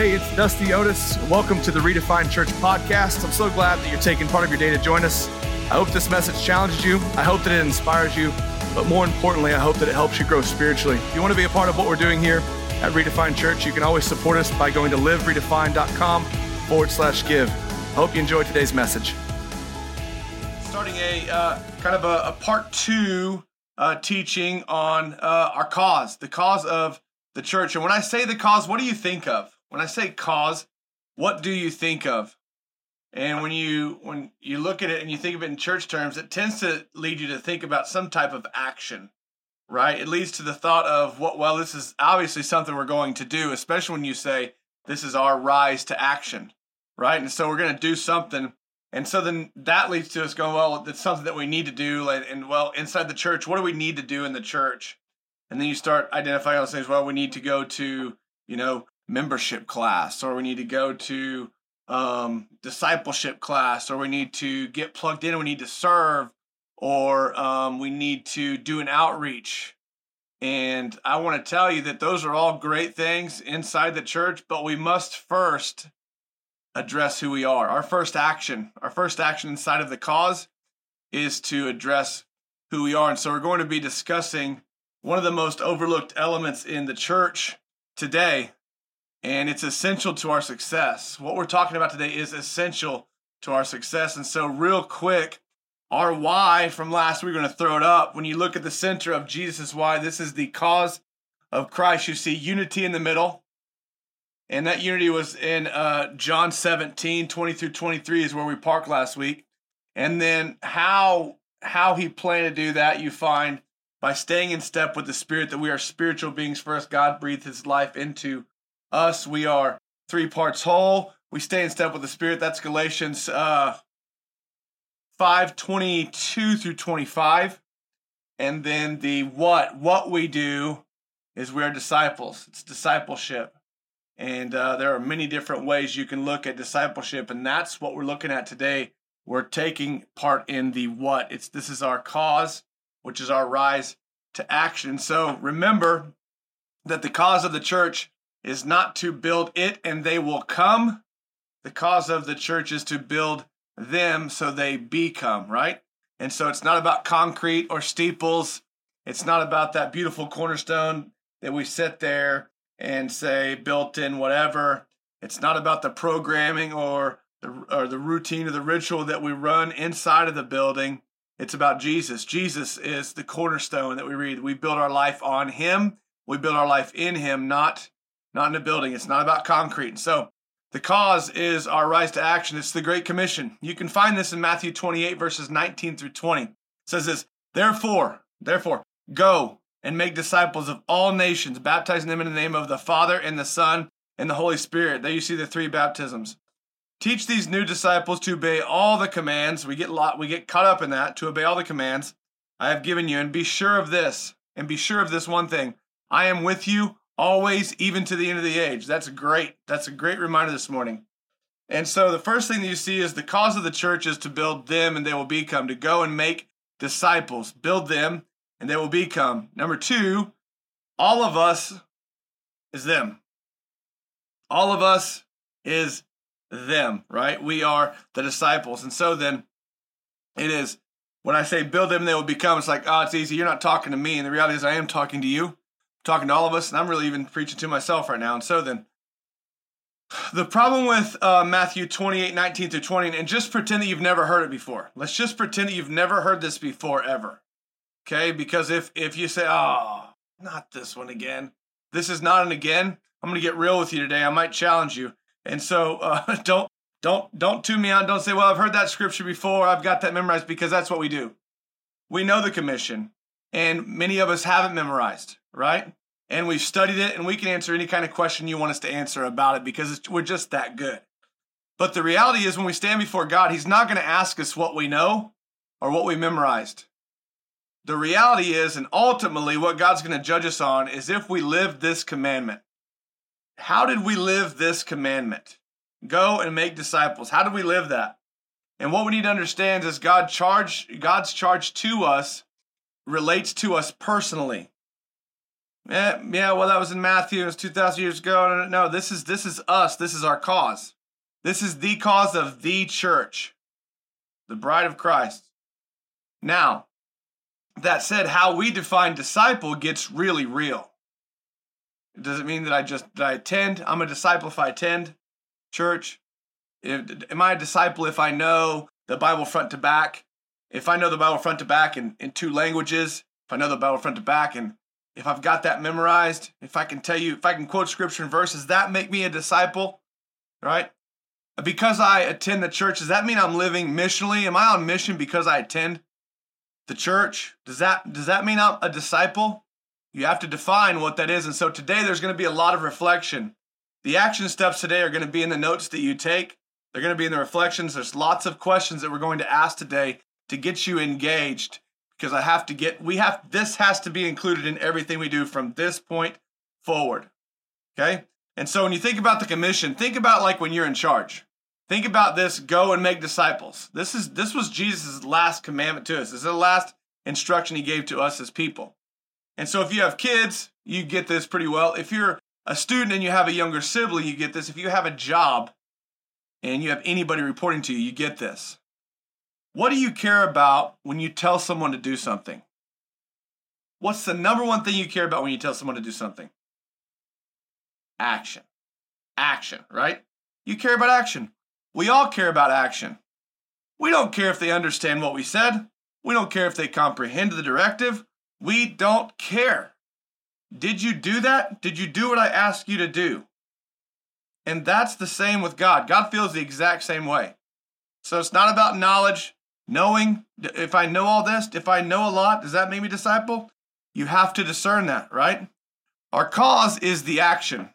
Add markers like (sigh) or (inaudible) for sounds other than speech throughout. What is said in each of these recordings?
Hey, it's Dusty Otis. Welcome to the Redefined Church podcast. I'm so glad that you're taking part of your day to join us. I hope this message challenges you. I hope that it inspires you. But more importantly, I hope that it helps you grow spiritually. If you want to be a part of what we're doing here at Redefined Church, you can always support us by going to liveredefined.com forward slash give. I hope you enjoyed today's message. Starting a uh, kind of a, a part two uh, teaching on uh, our cause, the cause of the church. And when I say the cause, what do you think of? When I say cause, what do you think of? And when you when you look at it and you think of it in church terms, it tends to lead you to think about some type of action, right? It leads to the thought of what well, this is obviously something we're going to do, especially when you say this is our rise to action, right? And so we're going to do something. And so then that leads to us going, well, it's something that we need to do. And, and well, inside the church, what do we need to do in the church? And then you start identifying all those things. Well, we need to go to, you know, membership class, or we need to go to um, discipleship class, or we need to get plugged in, we need to serve, or um, we need to do an outreach. And I want to tell you that those are all great things inside the church, but we must first address who we are. Our first action, our first action inside of the cause is to address who we are. And so we're going to be discussing one of the most overlooked elements in the church today, and it's essential to our success. What we're talking about today is essential to our success. And so, real quick, our why from last week, we're going to throw it up. When you look at the center of Jesus' why, this is the cause of Christ. You see unity in the middle. And that unity was in uh, John 17, 20 through 23 is where we parked last week. And then how how he planned to do that, you find by staying in step with the Spirit that we are spiritual beings first. God breathed his life into us. We are three parts whole. We stay in step with the Spirit. That's Galatians uh, 5 22 through 25. And then the what, what we do is we are disciples. It's discipleship. And uh, there are many different ways you can look at discipleship, and that's what we're looking at today. We're taking part in the what. It's this is our cause which is our rise to action. So remember that the cause of the church is not to build it and they will come. The cause of the church is to build them so they become, right? And so it's not about concrete or steeples. It's not about that beautiful cornerstone that we sit there and say built in whatever. It's not about the programming or the, or the routine or the ritual that we run inside of the building. It's about Jesus. Jesus is the cornerstone that we read. We build our life on him. We build our life in him, not not in a building. It's not about concrete. So the cause is our rise to action. It's the Great Commission. You can find this in Matthew 28, verses 19 through 20. It says this, therefore, therefore, go and make disciples of all nations, baptizing them in the name of the Father and the Son and the Holy Spirit. There you see the three baptisms. Teach these new disciples to obey all the commands. We get lot, we get caught up in that to obey all the commands I have given you, and be sure of this, and be sure of this one thing: I am with you always, even to the end of the age. That's great. That's a great reminder this morning. And so the first thing that you see is the cause of the church is to build them, and they will become. To go and make disciples, build them, and they will become. Number two, all of us is them. All of us is them, right? We are the disciples. And so then it is when I say build them, they will become, it's like, oh, it's easy. You're not talking to me. And the reality is, I am talking to you, talking to all of us. And I'm really even preaching to myself right now. And so then the problem with uh, Matthew 28 19 through 20, and just pretend that you've never heard it before. Let's just pretend that you've never heard this before ever. Okay? Because if if you say, oh, not this one again, this is not an again, I'm going to get real with you today. I might challenge you. And so (laughs) uh, don't don't don't tune me on. Don't say, "Well, I've heard that scripture before. I've got that memorized," because that's what we do. We know the commission, and many of us haven't memorized, right? And we've studied it, and we can answer any kind of question you want us to answer about it because we're just that good. But the reality is, when we stand before God, He's not going to ask us what we know or what we memorized. The reality is, and ultimately, what God's going to judge us on is if we live this commandment. How did we live this commandment? Go and make disciples. How do we live that? And what we need to understand is God charge God's charge to us relates to us personally. Yeah, yeah, well, that was in Matthew. It was 2,000 years ago. No, this is this is us. This is our cause. This is the cause of the church, the bride of Christ. Now, that said, how we define disciple gets really real. Does it mean that I just that I attend? I'm a disciple if I attend church. If, am I a disciple if I know the Bible front to back? If I know the Bible front to back in, in two languages, if I know the Bible front to back, and if I've got that memorized, if I can tell you, if I can quote scripture and verses, that make me a disciple, right? Because I attend the church, does that mean I'm living missionally? Am I on mission because I attend the church? Does that does that mean I'm a disciple? You have to define what that is. And so today there's going to be a lot of reflection. The action steps today are going to be in the notes that you take. They're going to be in the reflections. There's lots of questions that we're going to ask today to get you engaged because I have to get we have this has to be included in everything we do from this point forward. Okay? And so when you think about the commission, think about like when you're in charge. Think about this, go and make disciples. This is this was Jesus' last commandment to us. This is the last instruction he gave to us as people. And so if you have kids, you get this pretty well. If you're a student and you have a younger sibling, you get this. If you have a job and you have anybody reporting to you, you get this. What do you care about when you tell someone to do something? What's the number one thing you care about when you tell someone to do something? Action. Action, right? You care about action. We all care about action. We don't care if they understand what we said. We don't care if they comprehend the directive. We don't care. Did you do that? Did you do what I asked you to do? And that's the same with God. God feels the exact same way. So it's not about knowledge, knowing. If I know all this, if I know a lot, does that make me disciple? You have to discern that, right? Our cause is the action.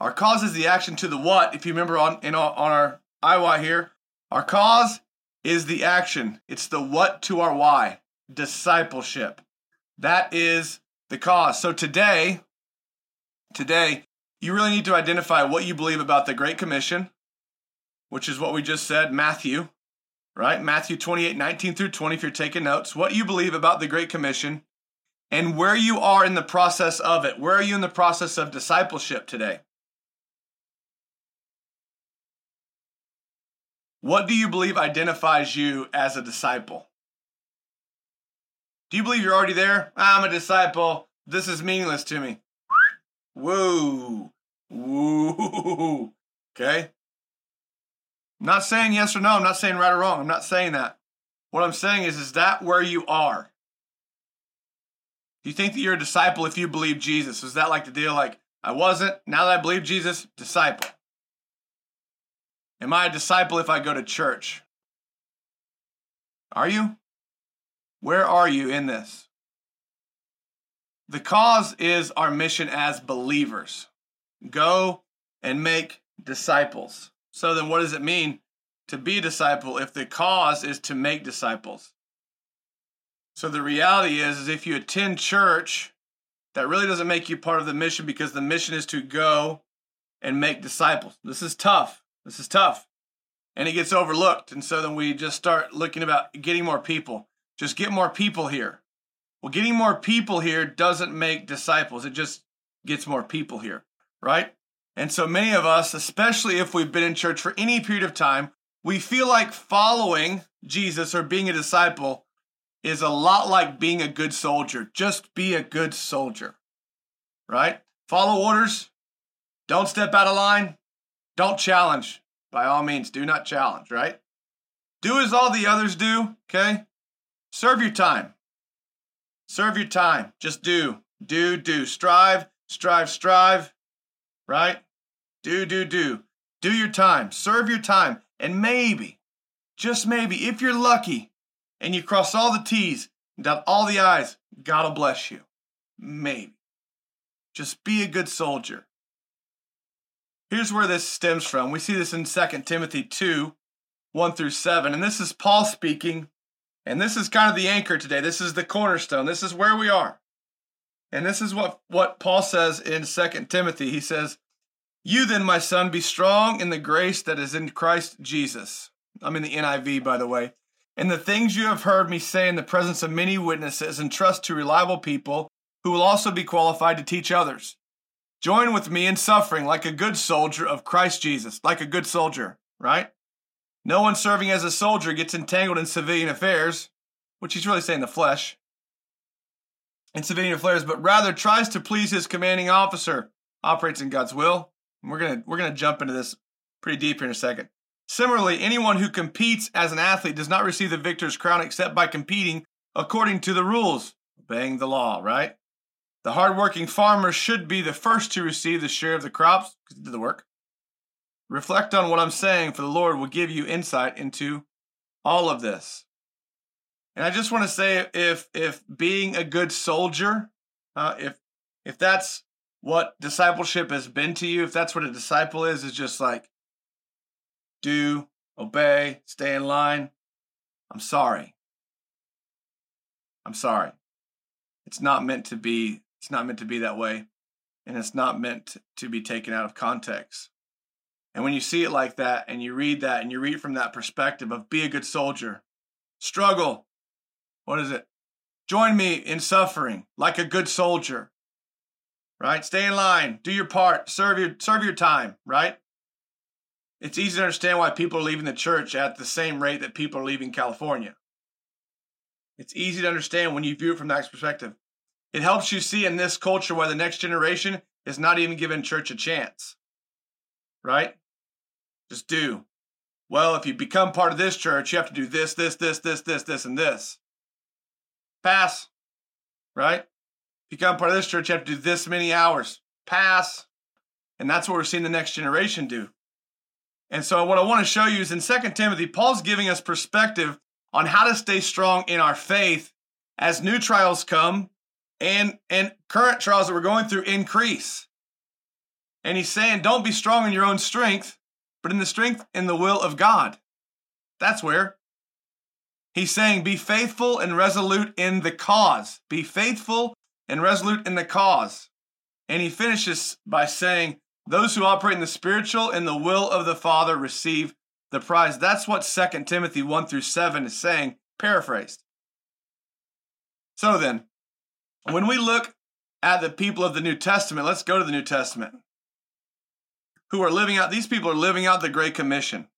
Our cause is the action to the what. If you remember on in, on our IY here, our cause is the action. It's the what to our why. Discipleship. That is the cause. So today, today, you really need to identify what you believe about the Great Commission, which is what we just said, Matthew, right? Matthew 28, 19 through 20, if you're taking notes. What you believe about the Great Commission and where you are in the process of it. Where are you in the process of discipleship today? What do you believe identifies you as a disciple? Do you believe you're already there? I'm a disciple. This is meaningless to me. Whoa. Whoa. (laughs) Okay? I'm not saying yes or no. I'm not saying right or wrong. I'm not saying that. What I'm saying is, is that where you are? Do you think that you're a disciple if you believe Jesus? Is that like the deal? Like, I wasn't. Now that I believe Jesus, disciple. Am I a disciple if I go to church? Are you? Where are you in this? The cause is our mission as believers go and make disciples. So then, what does it mean to be disciple if the cause is to make disciples? So the reality is, is if you attend church, that really doesn't make you part of the mission because the mission is to go and make disciples. This is tough. This is tough. And it gets overlooked. And so then we just start looking about getting more people. Just get more people here. Well, getting more people here doesn't make disciples. It just gets more people here, right? And so many of us, especially if we've been in church for any period of time, we feel like following Jesus or being a disciple is a lot like being a good soldier. Just be a good soldier, right? Follow orders. Don't step out of line. Don't challenge. By all means, do not challenge, right? Do as all the others do, okay? Serve your time. Serve your time. Just do, do, do. Strive, strive, strive, right? Do, do, do. Do your time. Serve your time. And maybe, just maybe, if you're lucky and you cross all the T's and dot all the I's, God will bless you. Maybe. Just be a good soldier. Here's where this stems from. We see this in 2 Timothy 2 1 through 7. And this is Paul speaking. And this is kind of the anchor today. This is the cornerstone. This is where we are. And this is what, what Paul says in 2 Timothy. He says, You then, my son, be strong in the grace that is in Christ Jesus. I'm in the NIV, by the way. And the things you have heard me say in the presence of many witnesses, entrust to reliable people who will also be qualified to teach others. Join with me in suffering like a good soldier of Christ Jesus, like a good soldier, right? No one serving as a soldier gets entangled in civilian affairs, which he's really saying the flesh, in civilian affairs, but rather tries to please his commanding officer, operates in God's will. And we're gonna we're gonna jump into this pretty deep here in a second. Similarly, anyone who competes as an athlete does not receive the victor's crown except by competing according to the rules, obeying the law, right? The hardworking farmer should be the first to receive the share of the crops because he did the work. Reflect on what I'm saying, for the Lord will give you insight into all of this. And I just want to say, if if being a good soldier, uh, if if that's what discipleship has been to you, if that's what a disciple is, is just like do, obey, stay in line. I'm sorry. I'm sorry. It's not meant to be it's not meant to be that way and it's not meant to be taken out of context. And when you see it like that and you read that and you read from that perspective of be a good soldier, struggle. What is it? Join me in suffering like a good soldier. Right? Stay in line, do your part, serve your serve your time, right? It's easy to understand why people are leaving the church at the same rate that people are leaving California. It's easy to understand when you view it from that perspective. It helps you see in this culture why the next generation is not even giving church a chance. Right? Just do. Well, if you become part of this church, you have to do this, this, this, this, this, this, and this. Pass. Right? Become part of this church, you have to do this many hours. Pass. And that's what we're seeing the next generation do. And so, what I want to show you is in 2 Timothy, Paul's giving us perspective on how to stay strong in our faith as new trials come and, and current trials that we're going through increase. And he's saying, don't be strong in your own strength, but in the strength in the will of God. That's where. He's saying, be faithful and resolute in the cause. Be faithful and resolute in the cause. And he finishes by saying, those who operate in the spiritual and the will of the Father receive the prize. That's what 2 Timothy 1 through 7 is saying, paraphrased. So then, when we look at the people of the New Testament, let's go to the New Testament, who are living out, these people are living out the Great Commission.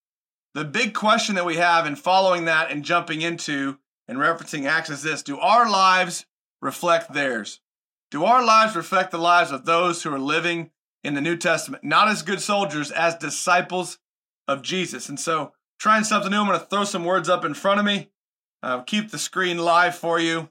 The big question that we have in following that and jumping into and referencing Acts is this Do our lives reflect theirs? Do our lives reflect the lives of those who are living in the New Testament, not as good soldiers, as disciples of Jesus. And so, trying something new, I'm going to throw some words up in front of me, uh, keep the screen live for you.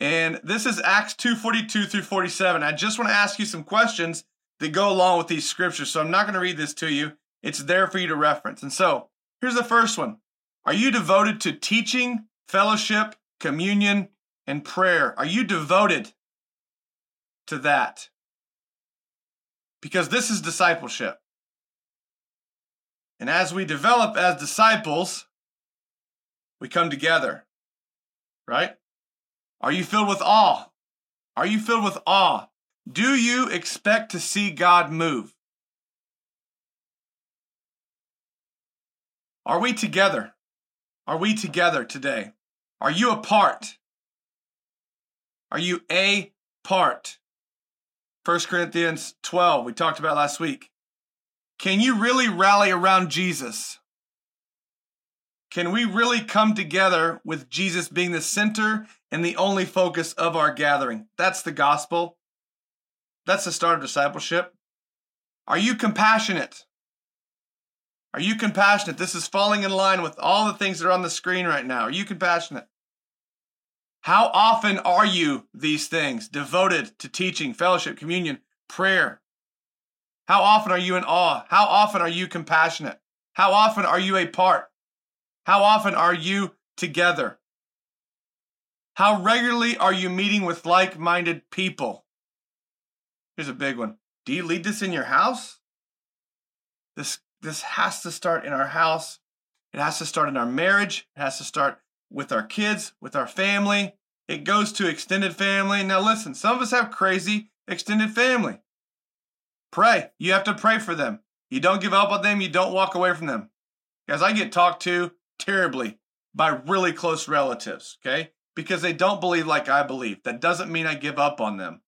And this is Acts 2:42 through 47. I just want to ask you some questions that go along with these scriptures. So I'm not going to read this to you. It's there for you to reference. And so, here's the first one. Are you devoted to teaching, fellowship, communion, and prayer? Are you devoted to that? because this is discipleship. And as we develop as disciples, we come together, right? Are you filled with awe? Are you filled with awe? Do you expect to see God move? Are we together? Are we together today? Are you a part? Are you a part? 1 Corinthians 12, we talked about last week. Can you really rally around Jesus? Can we really come together with Jesus being the center and the only focus of our gathering? That's the gospel. That's the start of discipleship. Are you compassionate? Are you compassionate? This is falling in line with all the things that are on the screen right now. Are you compassionate? How often are you these things devoted to teaching, fellowship, communion, prayer? How often are you in awe? How often are you compassionate? How often are you a part? How often are you together? How regularly are you meeting with like minded people? Here's a big one. Do you lead this in your house? This, this has to start in our house. It has to start in our marriage. It has to start with our kids, with our family. It goes to extended family. Now, listen, some of us have crazy extended family. Pray. You have to pray for them. You don't give up on them. You don't walk away from them. Guys, I get talked to terribly by really close relatives. Okay. because they don't believe like I believe. That doesn't mean I give up on them.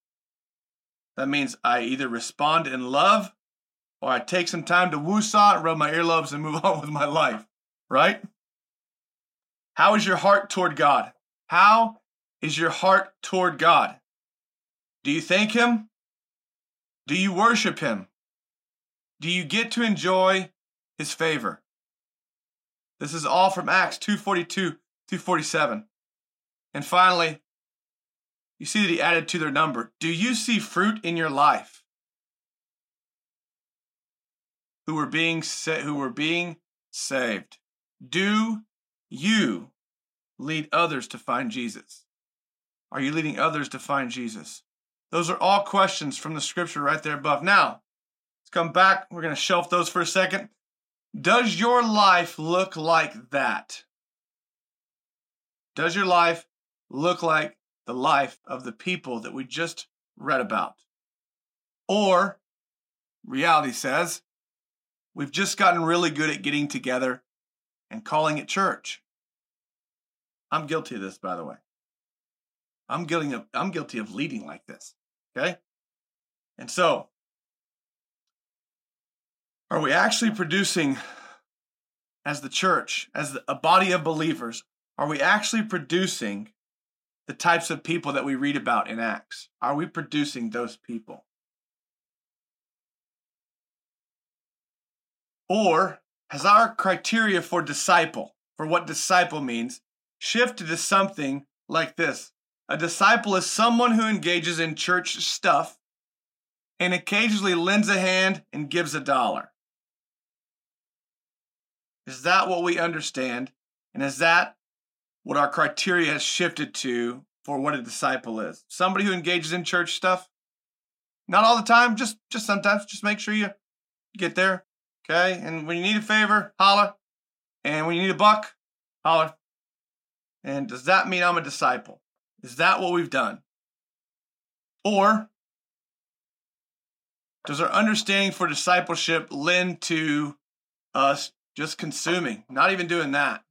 That means I either respond in love or I take some time to woosah rub my earlobes and move (laughs) on with my life, right? How is your heart toward God? How is your heart toward God? Do you thank Him? Do you worship Him? Do you get to enjoy His favor? This is all from Acts 242 through 47. And finally, you see that he added to their number. Do you see fruit in your life? Who were being sa- who were being saved? Do you lead others to find Jesus? Are you leading others to find Jesus? Those are all questions from the scripture right there above. Now, let's come back. We're going to shelf those for a second. Does your life look like that? Does your life look like the life of the people that we just read about? Or, reality says, we've just gotten really good at getting together and calling it church. I'm guilty of this, by the way. I'm guilty of, I'm guilty of leading like this. Okay? And so, are we actually producing, as the church, as a body of believers, are we actually producing the types of people that we read about in Acts? Are we producing those people? Or has our criteria for disciple, for what disciple means, shifted to something like this? A disciple is someone who engages in church stuff and occasionally lends a hand and gives a dollar. Is that what we understand? And is that what our criteria has shifted to for what a disciple is? Somebody who engages in church stuff? Not all the time, just just sometimes. Just make sure you get there. Okay? And when you need a favor, holler. And when you need a buck, holler. And does that mean I'm a disciple? Is that what we've done? Or does our understanding for discipleship lend to us just consuming, not even doing that.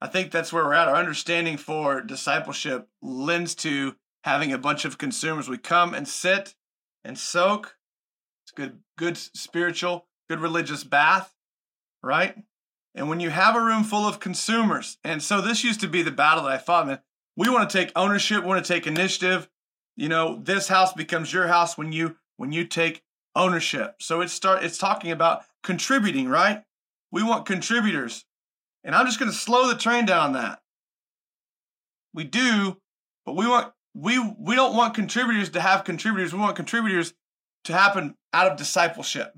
I think that's where we're at. Our understanding for discipleship lends to having a bunch of consumers. We come and sit and soak. It's good, good spiritual, good religious bath, right? And when you have a room full of consumers, and so this used to be the battle that I fought, man. We want to take ownership, we want to take initiative. You know, this house becomes your house when you when you take ownership. So it start it's talking about contributing, right? We want contributors. And I'm just going to slow the train down on that. We do, but we want we we don't want contributors to have contributors. We want contributors to happen out of discipleship.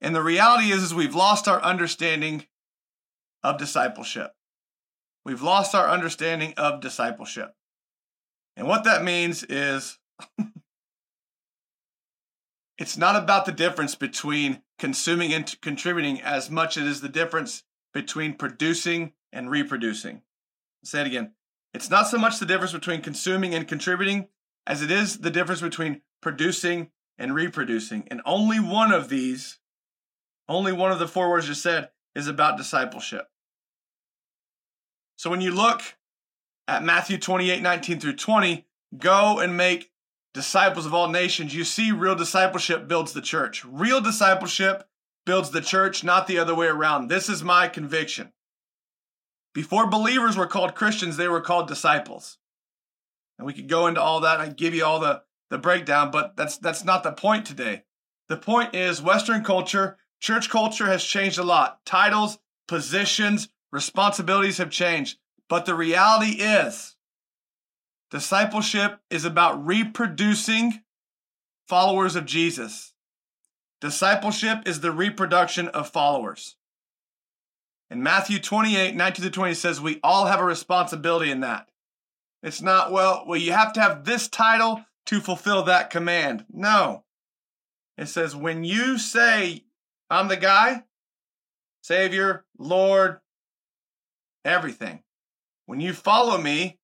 And the reality is is we've lost our understanding of discipleship. We've lost our understanding of discipleship. And what that means is (laughs) it's not about the difference between consuming and contributing as much as it is the difference between producing and reproducing. I'll say it again. It's not so much the difference between consuming and contributing as it is the difference between producing and reproducing. And only one of these, only one of the four words just said, is about discipleship. So when you look at Matthew 28 19 through 20, go and make disciples of all nations, you see real discipleship builds the church. Real discipleship builds the church, not the other way around. This is my conviction. Before believers were called Christians, they were called disciples. And we could go into all that I give you all the, the breakdown, but that's that's not the point today. The point is Western culture, church culture has changed a lot. Titles, positions, responsibilities have changed. But the reality is Discipleship is about reproducing followers of Jesus. Discipleship is the reproduction of followers. And Matthew 28, 19 to 20 says we all have a responsibility in that. It's not, well, well, you have to have this title to fulfill that command. No. It says, when you say, I'm the guy, Savior, Lord, everything. When you follow me,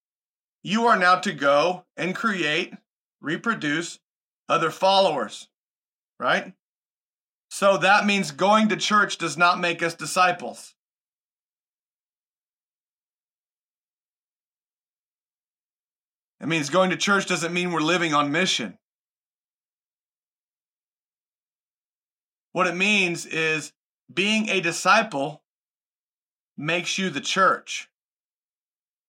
you are now to go and create, reproduce other followers, right? So that means going to church does not make us disciples. It means going to church doesn't mean we're living on mission. What it means is being a disciple makes you the church.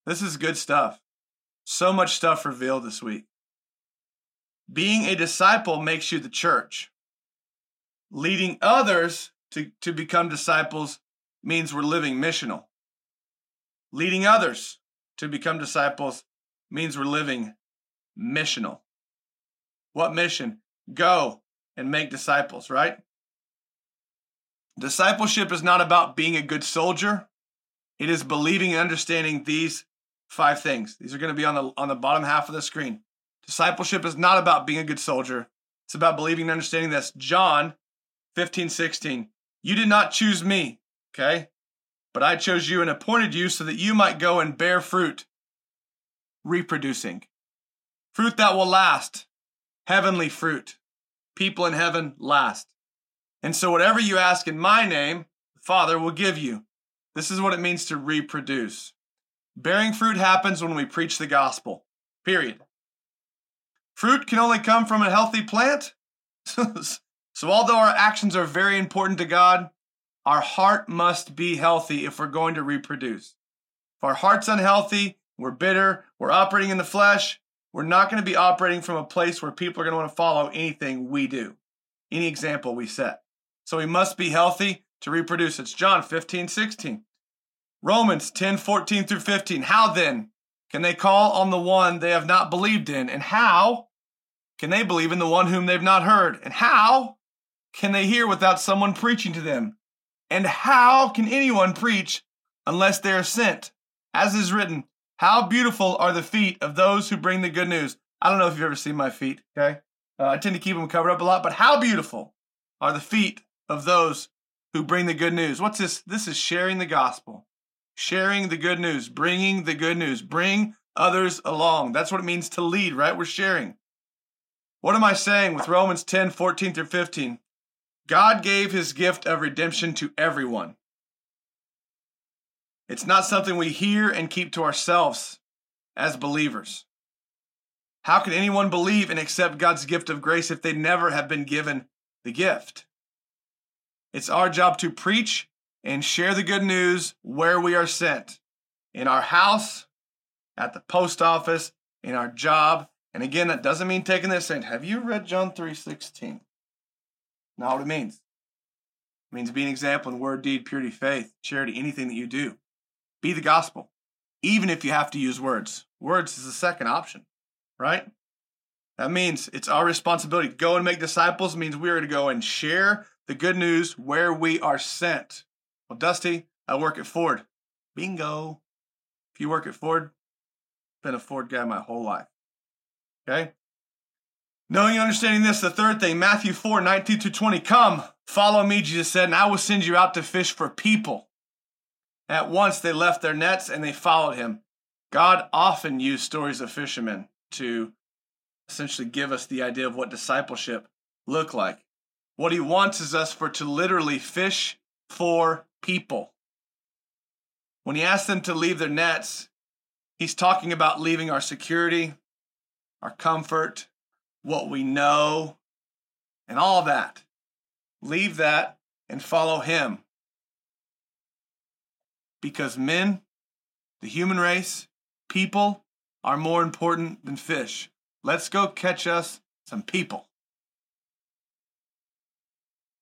This is good stuff. So much stuff revealed this week. Being a disciple makes you the church. Leading others to, to become disciples means we're living missional. Leading others to become disciples means we're living missional. What mission? Go and make disciples, right? Discipleship is not about being a good soldier. It is believing and understanding these five things. These are going to be on the on the bottom half of the screen. Discipleship is not about being a good soldier. It's about believing and understanding this. John 15, 16. You did not choose me, okay? But I chose you and appointed you so that you might go and bear fruit, reproducing. Fruit that will last, heavenly fruit. People in heaven last. And so, whatever you ask in my name, the Father will give you. This is what it means to reproduce. Bearing fruit happens when we preach the gospel, period. Fruit can only come from a healthy plant. (laughs) so, although our actions are very important to God, our heart must be healthy if we're going to reproduce. If our heart's unhealthy, we're bitter, we're operating in the flesh, we're not going to be operating from a place where people are going to want to follow anything we do, any example we set. So we must be healthy to reproduce. It's John 15, 16. Romans 10, 14 through 15. How then can they call on the one they have not believed in? And how can they believe in the one whom they've not heard? And how can they hear without someone preaching to them? And how can anyone preach unless they are sent? As is written, how beautiful are the feet of those who bring the good news. I don't know if you've ever seen my feet, okay? Uh, I tend to keep them covered up a lot, but how beautiful are the feet of those who bring the good news. What's this? This is sharing the gospel, sharing the good news, bringing the good news, bring others along. That's what it means to lead, right? We're sharing. What am I saying with Romans 10 14 through 15? God gave his gift of redemption to everyone. It's not something we hear and keep to ourselves as believers. How can anyone believe and accept God's gift of grace if they never have been given the gift? It's our job to preach and share the good news where we are sent in our house, at the post office, in our job. And again, that doesn't mean taking this saying, Have you read John 3:16? Not what it means. It means be an example in word, deed, purity, faith, charity, anything that you do. Be the gospel, even if you have to use words. Words is the second option, right? That means it's our responsibility. Go and make disciples means we are to go and share the good news where we are sent. Well, Dusty, I work at Ford. Bingo. If you work at Ford, been a Ford guy my whole life. Okay? Knowing and understanding this, the third thing, Matthew 4, 19 to 20. Come, follow me, Jesus said, and I will send you out to fish for people. At once they left their nets and they followed him. God often used stories of fishermen to essentially give us the idea of what discipleship looked like. What he wants is us for to literally fish for people. When he asks them to leave their nets, he's talking about leaving our security, our comfort, what we know, and all that. Leave that and follow him. Because men, the human race, people are more important than fish. Let's go catch us some people.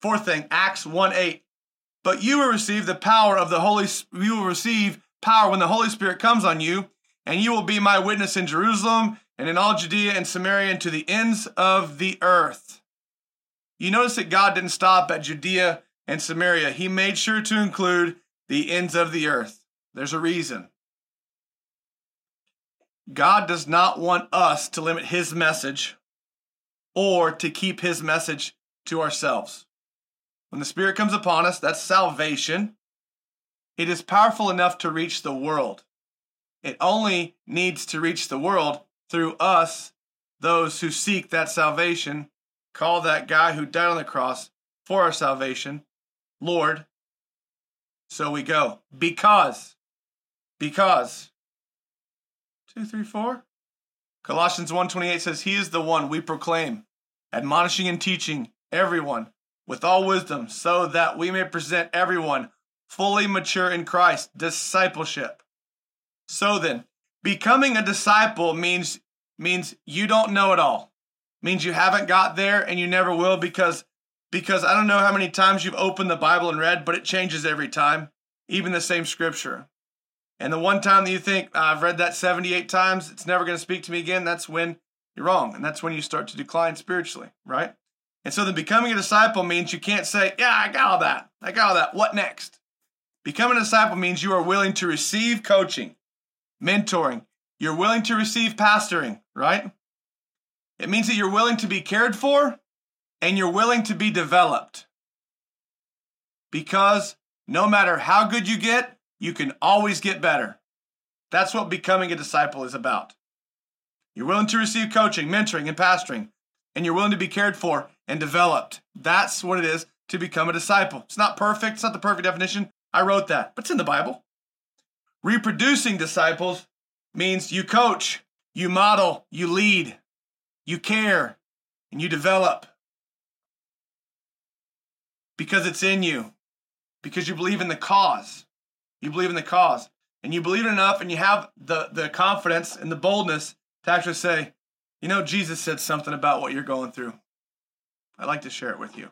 Fourth thing, Acts 1 8. But you will receive the power of the Holy you will receive power when the Holy Spirit comes on you, and you will be my witness in Jerusalem and in all Judea and Samaria and to the ends of the earth. You notice that God didn't stop at Judea and Samaria. He made sure to include the ends of the earth. There's a reason. God does not want us to limit his message or to keep his message to ourselves. When the Spirit comes upon us, that's salvation. It is powerful enough to reach the world. It only needs to reach the world through us, those who seek that salvation. Call that guy who died on the cross for our salvation, Lord. So we go. Because, because, two, three, four. Colossians 1:28 says he is the one we proclaim, admonishing and teaching everyone with all wisdom so that we may present everyone fully mature in Christ, discipleship. So then, becoming a disciple means means you don't know it all. Means you haven't got there and you never will because because I don't know how many times you've opened the Bible and read, but it changes every time, even the same scripture. And the one time that you think, oh, I've read that 78 times, it's never going to speak to me again, that's when you're wrong. And that's when you start to decline spiritually, right? And so then becoming a disciple means you can't say, Yeah, I got all that. I got all that. What next? Becoming a disciple means you are willing to receive coaching, mentoring. You're willing to receive pastoring, right? It means that you're willing to be cared for and you're willing to be developed. Because no matter how good you get, you can always get better. That's what becoming a disciple is about. You're willing to receive coaching, mentoring, and pastoring, and you're willing to be cared for and developed. That's what it is to become a disciple. It's not perfect, it's not the perfect definition. I wrote that, but it's in the Bible. Reproducing disciples means you coach, you model, you lead, you care, and you develop because it's in you, because you believe in the cause. You believe in the cause. And you believe it enough and you have the, the confidence and the boldness to actually say, you know, Jesus said something about what you're going through. I'd like to share it with you.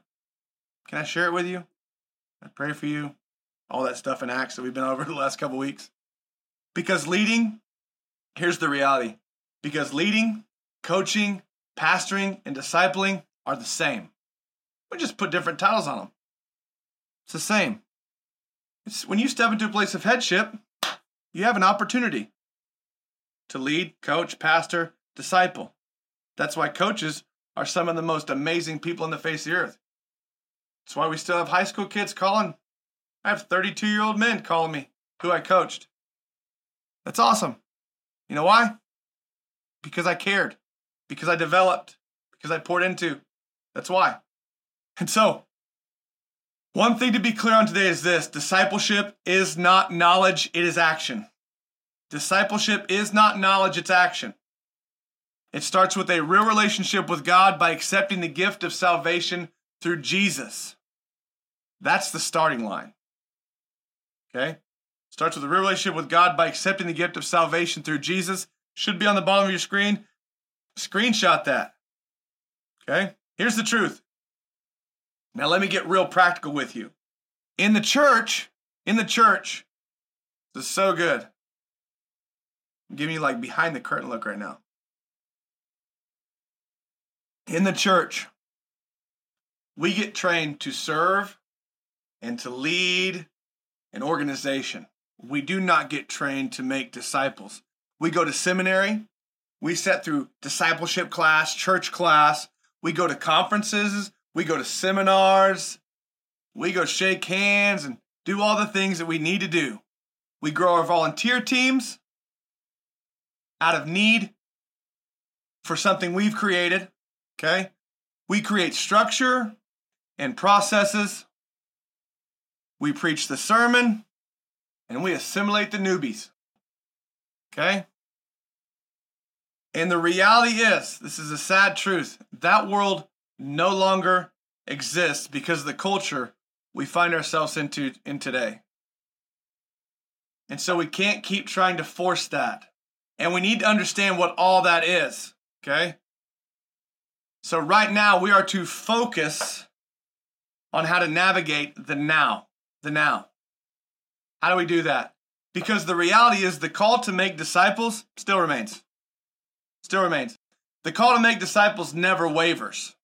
Can I share it with you? I pray for you. All that stuff in Acts that we've been (laughs) over the last couple weeks. Because leading, here's the reality. Because leading, coaching, pastoring, and discipling are the same. We just put different titles on them. It's the same. It's when you step into a place of headship, you have an opportunity to lead, coach, pastor, disciple. That's why coaches are some of the most amazing people on the face of the earth. That's why we still have high school kids calling. I have 32 year old men calling me who I coached. That's awesome. You know why? Because I cared, because I developed, because I poured into. That's why. And so, one thing to be clear on today is this discipleship is not knowledge, it is action. Discipleship is not knowledge, it's action. It starts with a real relationship with God by accepting the gift of salvation through Jesus. That's the starting line. Okay? Starts with a real relationship with God by accepting the gift of salvation through Jesus. Should be on the bottom of your screen. Screenshot that. Okay? Here's the truth now let me get real practical with you. In the church, in the church, this is so good. Give me like behind the curtain look right now. In the church, we get trained to serve and to lead an organization. We do not get trained to make disciples. We go to seminary, we set through discipleship class, church class, we go to conferences, we go to seminars. We go shake hands and do all the things that we need to do. We grow our volunteer teams out of need for something we've created. Okay? We create structure and processes. We preach the sermon and we assimilate the newbies. Okay? And the reality is, this is a sad truth, that world no longer exists because of the culture we find ourselves into in today. And so we can't keep trying to force that. And we need to understand what all that is, okay? So right now we are to focus on how to navigate the now, the now. How do we do that? Because the reality is the call to make disciples still remains. Still remains. The call to make disciples never wavers.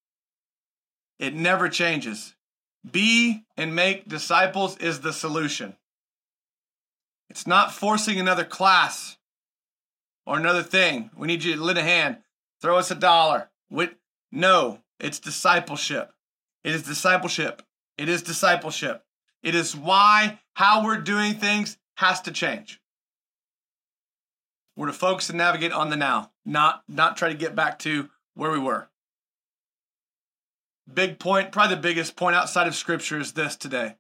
It never changes. Be and make disciples is the solution. It's not forcing another class or another thing. We need you to lend a hand, throw us a dollar. With no, it's discipleship. It is discipleship. It is discipleship. It is why how we're doing things has to change. We're to focus and navigate on the now, not not try to get back to where we were. Big point, probably the biggest point outside of scripture is this today.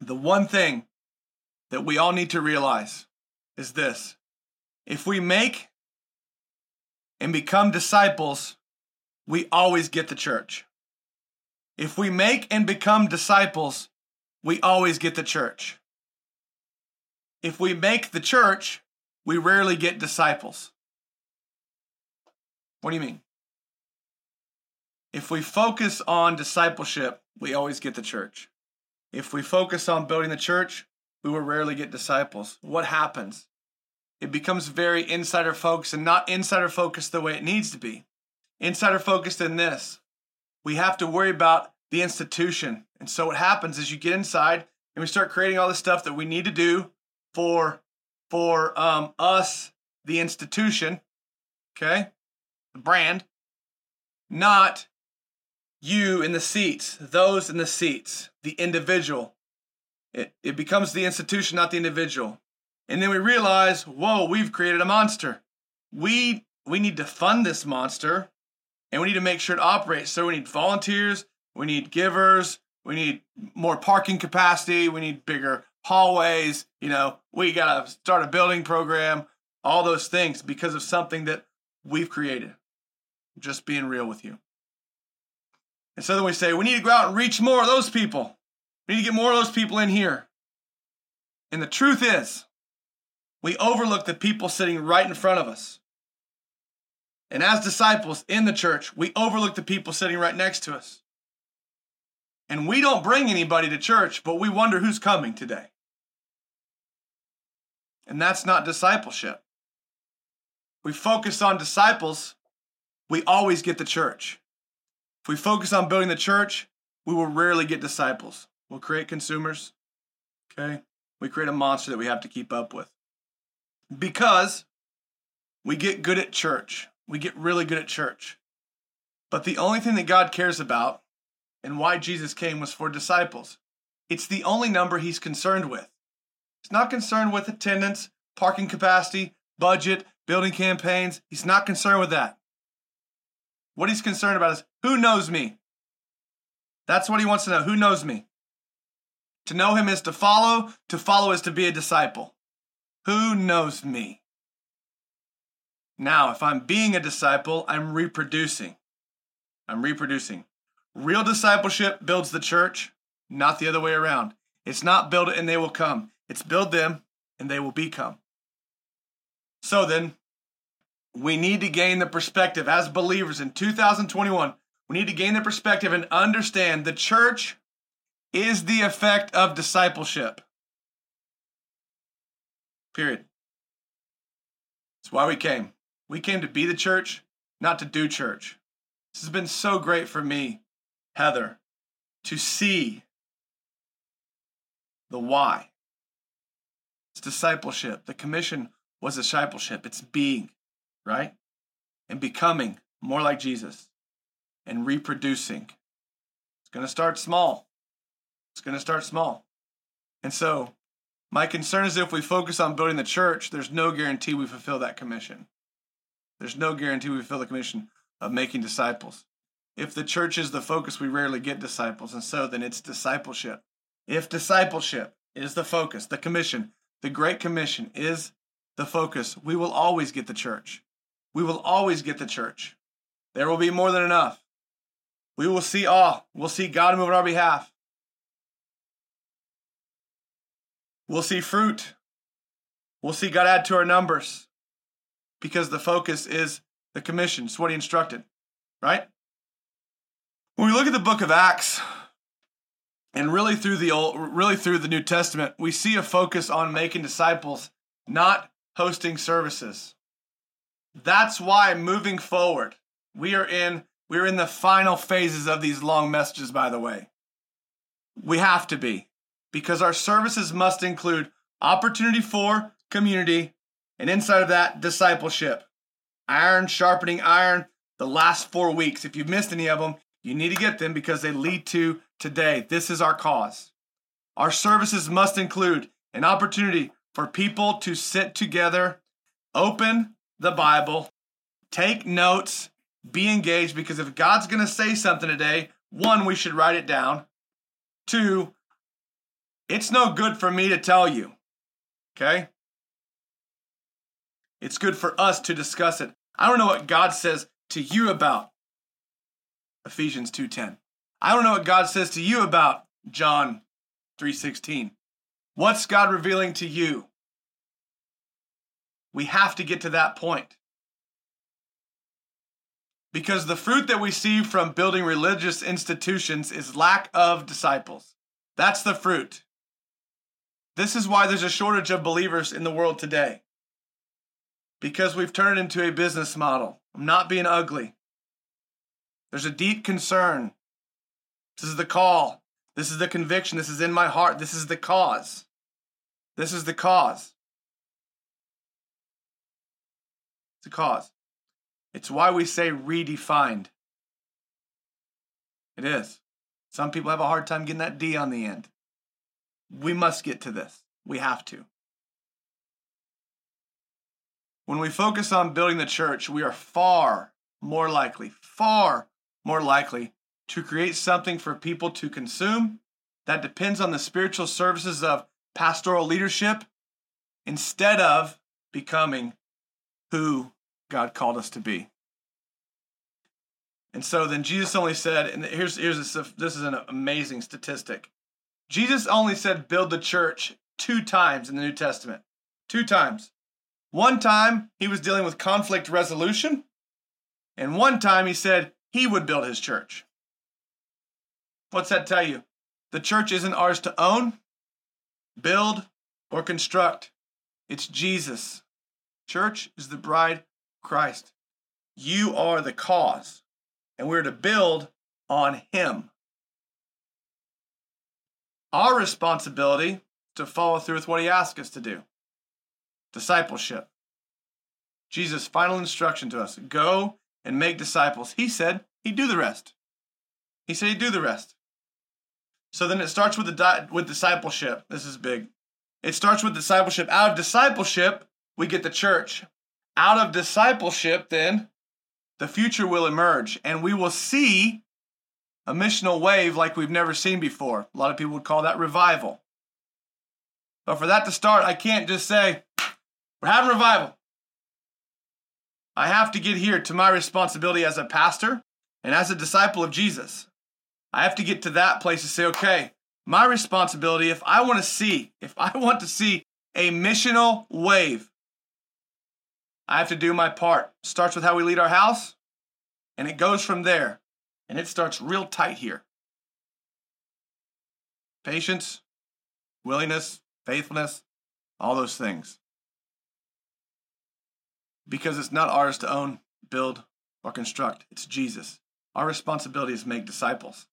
The one thing that we all need to realize is this if we make and become disciples, we always get the church. If we make and become disciples, we always get the church. If we make the church, we rarely get disciples. What do you mean? If we focus on discipleship, we always get the church. If we focus on building the church, we will rarely get disciples. What happens? It becomes very insider focused and not insider focused the way it needs to be. Insider focused in this. We have to worry about the institution. And so what happens is you get inside and we start creating all the stuff that we need to do for for um, us, the institution, okay, the brand, not you in the seats, those in the seats, the individual. It, it becomes the institution, not the individual. And then we realize, whoa, we've created a monster. We we need to fund this monster and we need to make sure it operates. So we need volunteers, we need givers, we need more parking capacity, we need bigger hallways, you know, we got to start a building program, all those things because of something that we've created. Just being real with you. And so then we say, we need to go out and reach more of those people. We need to get more of those people in here. And the truth is, we overlook the people sitting right in front of us. And as disciples in the church, we overlook the people sitting right next to us. And we don't bring anybody to church, but we wonder who's coming today. And that's not discipleship. We focus on disciples, we always get the church. If we focus on building the church, we will rarely get disciples. We'll create consumers. Okay? We create a monster that we have to keep up with. Because we get good at church. We get really good at church. But the only thing that God cares about and why Jesus came was for disciples. It's the only number he's concerned with. He's not concerned with attendance, parking capacity, budget, building campaigns. He's not concerned with that. What he's concerned about is who knows me? That's what he wants to know. Who knows me? To know him is to follow, to follow is to be a disciple. Who knows me? Now, if I'm being a disciple, I'm reproducing. I'm reproducing. Real discipleship builds the church, not the other way around. It's not build it and they will come. It's build them and they will become. So then, we need to gain the perspective as believers in 2021. We need to gain the perspective and understand the church is the effect of discipleship. Period. That's why we came. We came to be the church, not to do church. This has been so great for me Heather, to see the why. It's discipleship. The commission was discipleship. It's being, right? And becoming more like Jesus and reproducing. It's going to start small. It's going to start small. And so, my concern is if we focus on building the church, there's no guarantee we fulfill that commission. There's no guarantee we fulfill the commission of making disciples. If the church is the focus, we rarely get disciples. And so then it's discipleship. If discipleship is the focus, the commission, the Great Commission is the focus, we will always get the church. We will always get the church. There will be more than enough. We will see all. We'll see God move on our behalf. We'll see fruit. We'll see God add to our numbers because the focus is the commission. It's what he instructed, right? When we look at the book of Acts, and really through the old, really through the New Testament, we see a focus on making disciples, not hosting services. That's why moving forward, we are in we're in the final phases of these long messages, by the way. We have to be, because our services must include opportunity for community, and inside of that, discipleship. Iron sharpening iron, the last four weeks. If you've missed any of them, you need to get them because they lead to today. This is our cause. Our services must include an opportunity for people to sit together, open the Bible, take notes, be engaged because if God's going to say something today, one, we should write it down. Two, it's no good for me to tell you. Okay? It's good for us to discuss it. I don't know what God says to you about Ephesians 2:10. I don't know what God says to you about John 3:16. What's God revealing to you? We have to get to that point. Because the fruit that we see from building religious institutions is lack of disciples. That's the fruit. This is why there's a shortage of believers in the world today. Because we've turned into a business model. I'm not being ugly. There's a deep concern. This is the call. This is the conviction. This is in my heart. This is the cause. This is the cause. A cause. It's why we say redefined. It is. Some people have a hard time getting that D on the end. We must get to this. We have to. When we focus on building the church, we are far more likely, far more likely to create something for people to consume that depends on the spiritual services of pastoral leadership instead of becoming who God called us to be. And so then Jesus only said, and here's here's this is an amazing statistic. Jesus only said build the church two times in the New Testament. Two times. One time he was dealing with conflict resolution, and one time he said he would build his church. What's that tell you? The church isn't ours to own, build, or construct. It's Jesus. Church is the bride Christ. You are the cause, and we're to build on Him. Our responsibility to follow through with what He asks us to do discipleship. Jesus' final instruction to us go and make disciples. He said he'd do the rest. He said he'd do the rest. So then it starts with the di- with discipleship. This is big. It starts with discipleship. Out of discipleship, we get the church. Out of discipleship, then, the future will emerge and we will see a missional wave like we've never seen before. A lot of people would call that revival. But for that to start, I can't just say, we're having revival. I have to get here to my responsibility as a pastor and as a disciple of Jesus. I have to get to that place to say, okay, my responsibility, if I want to see, if I want to see a missional wave, I have to do my part. Starts with how we lead our house, and it goes from there. And it starts real tight here. Patience, willingness, faithfulness, all those things. Because it's not ours to own, build, or construct, it's Jesus. Our responsibility is make disciples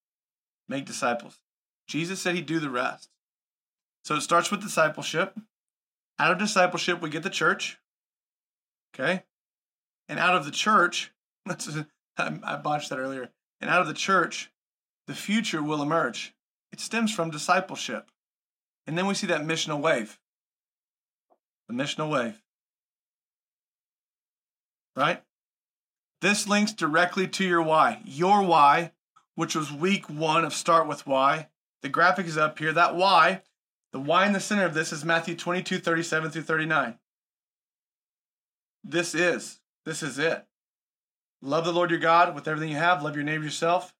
make disciples. Jesus said he'd do the rest. So it starts with discipleship. Out of discipleship, we get the church. Okay? And out of the church, (laughs) I botched that earlier. And out of the church, the future will emerge. It stems from discipleship. And then we see that missional wave. The missional wave. Right? This links directly to your why. Your why which was week one of Start with Why. The graphic is up here. That why, the why in the center of this is Matthew 22, 37 through 39. This is, this is it. Love the Lord your God with everything you have. Love your neighbor yourself.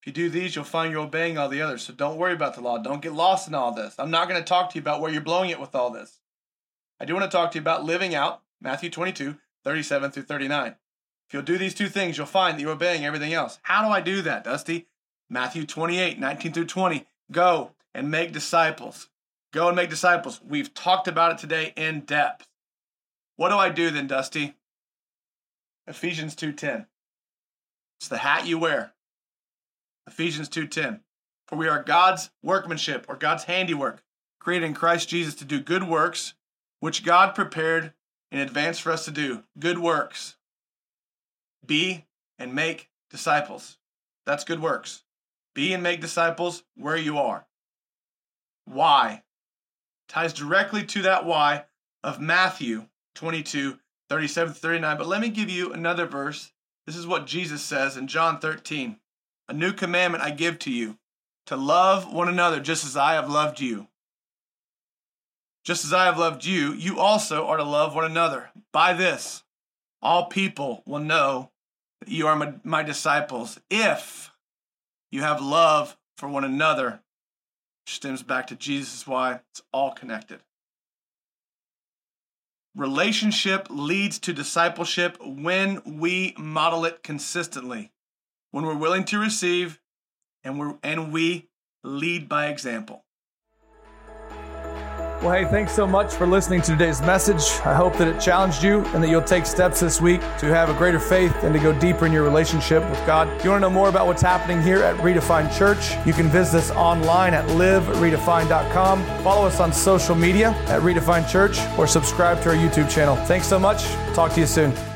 If you do these, you'll find you're obeying all the others. So don't worry about the law. Don't get lost in all this. I'm not going to talk to you about where you're blowing it with all this. I do want to talk to you about living out Matthew 22, 37 through 39. If you'll do these two things, you'll find that you're obeying everything else. How do I do that, Dusty? Matthew 28, 19 through 20. Go and make disciples. Go and make disciples. We've talked about it today in depth. What do I do then, Dusty? Ephesians 2:10. It's the hat you wear. Ephesians 2:10. For we are God's workmanship or God's handiwork, created in Christ Jesus to do good works, which God prepared in advance for us to do. Good works. Be and make disciples. That's good works. Be and make disciples where you are. Why? Ties directly to that why of Matthew 22, 37 39. But let me give you another verse. This is what Jesus says in John 13. A new commandment I give to you to love one another just as I have loved you. Just as I have loved you, you also are to love one another. By this, All people will know that you are my, my disciples if you have love for one another, which stems back to Jesus, why it's all connected. Relationship leads to discipleship when we model it consistently, when we're willing to receive and, we're, and we lead by example. Well, hey, thanks so much for listening to today's message. I hope that it challenged you and that you'll take steps this week to have a greater faith and to go deeper in your relationship with God. If you want to know more about what's happening here at Redefined Church, you can visit us online at liveredefined.com. Follow us on social media at Redefined Church or subscribe to our YouTube channel. Thanks so much. Talk to you soon.